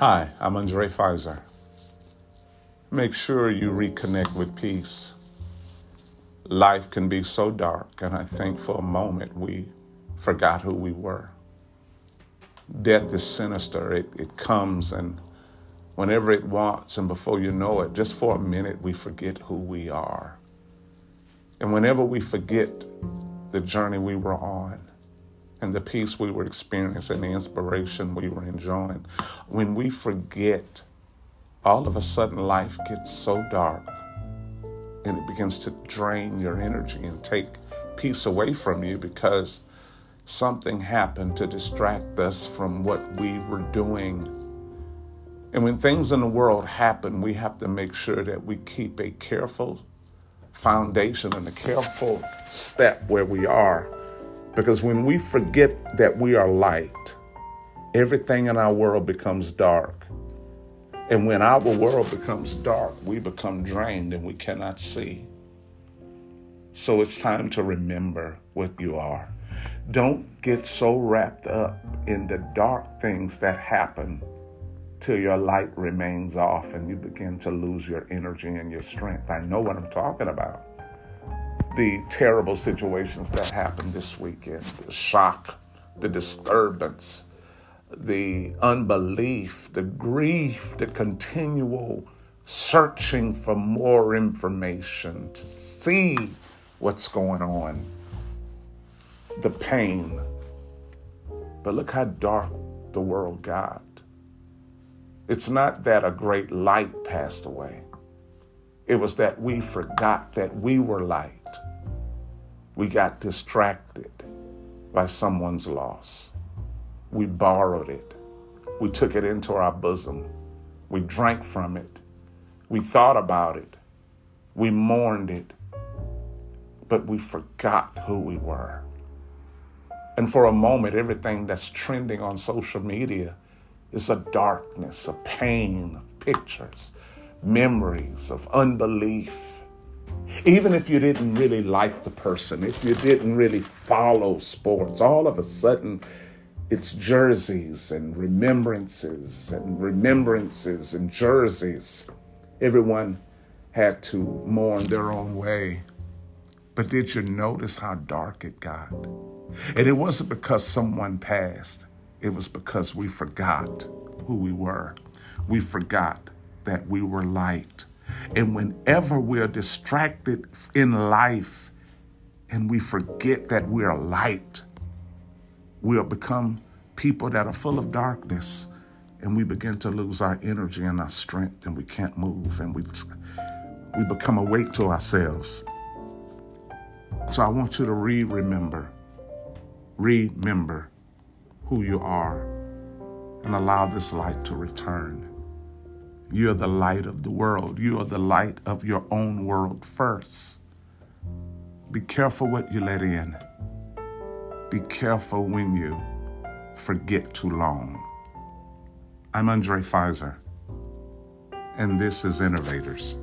Hi, I'm Andre Pfizer. Make sure you reconnect with peace. Life can be so dark, and I think for a moment we forgot who we were. Death is sinister, it, it comes and whenever it wants, and before you know it, just for a minute, we forget who we are. And whenever we forget the journey we were on, and the peace we were experiencing, the inspiration we were enjoying, when we forget, all of a sudden life gets so dark and it begins to drain your energy and take peace away from you because something happened to distract us from what we were doing. And when things in the world happen, we have to make sure that we keep a careful foundation and a careful step where we are because when we forget that we are light, everything in our world becomes dark. And when our world becomes dark, we become drained and we cannot see. So it's time to remember what you are. Don't get so wrapped up in the dark things that happen till your light remains off and you begin to lose your energy and your strength. I know what I'm talking about the terrible situations that happened this weekend the shock, the disturbance, the unbelief, the grief, the continual searching for more information to see what's going on, the pain. But look how dark the world got. It's not that a great light passed away. It was that we forgot that we were light. We got distracted by someone's loss. We borrowed it. We took it into our bosom. We drank from it. We thought about it. We mourned it. But we forgot who we were. And for a moment, everything that's trending on social media is a darkness, a pain of pictures, memories of unbelief. Even if you didn't really like the person, if you didn't really follow sports, all of a sudden it's jerseys and remembrances and remembrances and jerseys. Everyone had to mourn their own way. But did you notice how dark it got? And it wasn't because someone passed, it was because we forgot who we were. We forgot that we were light. And whenever we're distracted in life and we forget that we're light, we'll become people that are full of darkness and we begin to lose our energy and our strength and we can't move and we we become awake to ourselves. So I want you to re-remember, remember who you are and allow this light to return. You're the light of the world. You are the light of your own world first. Be careful what you let in. Be careful when you forget too long. I'm Andre Pfizer, and this is Innovators.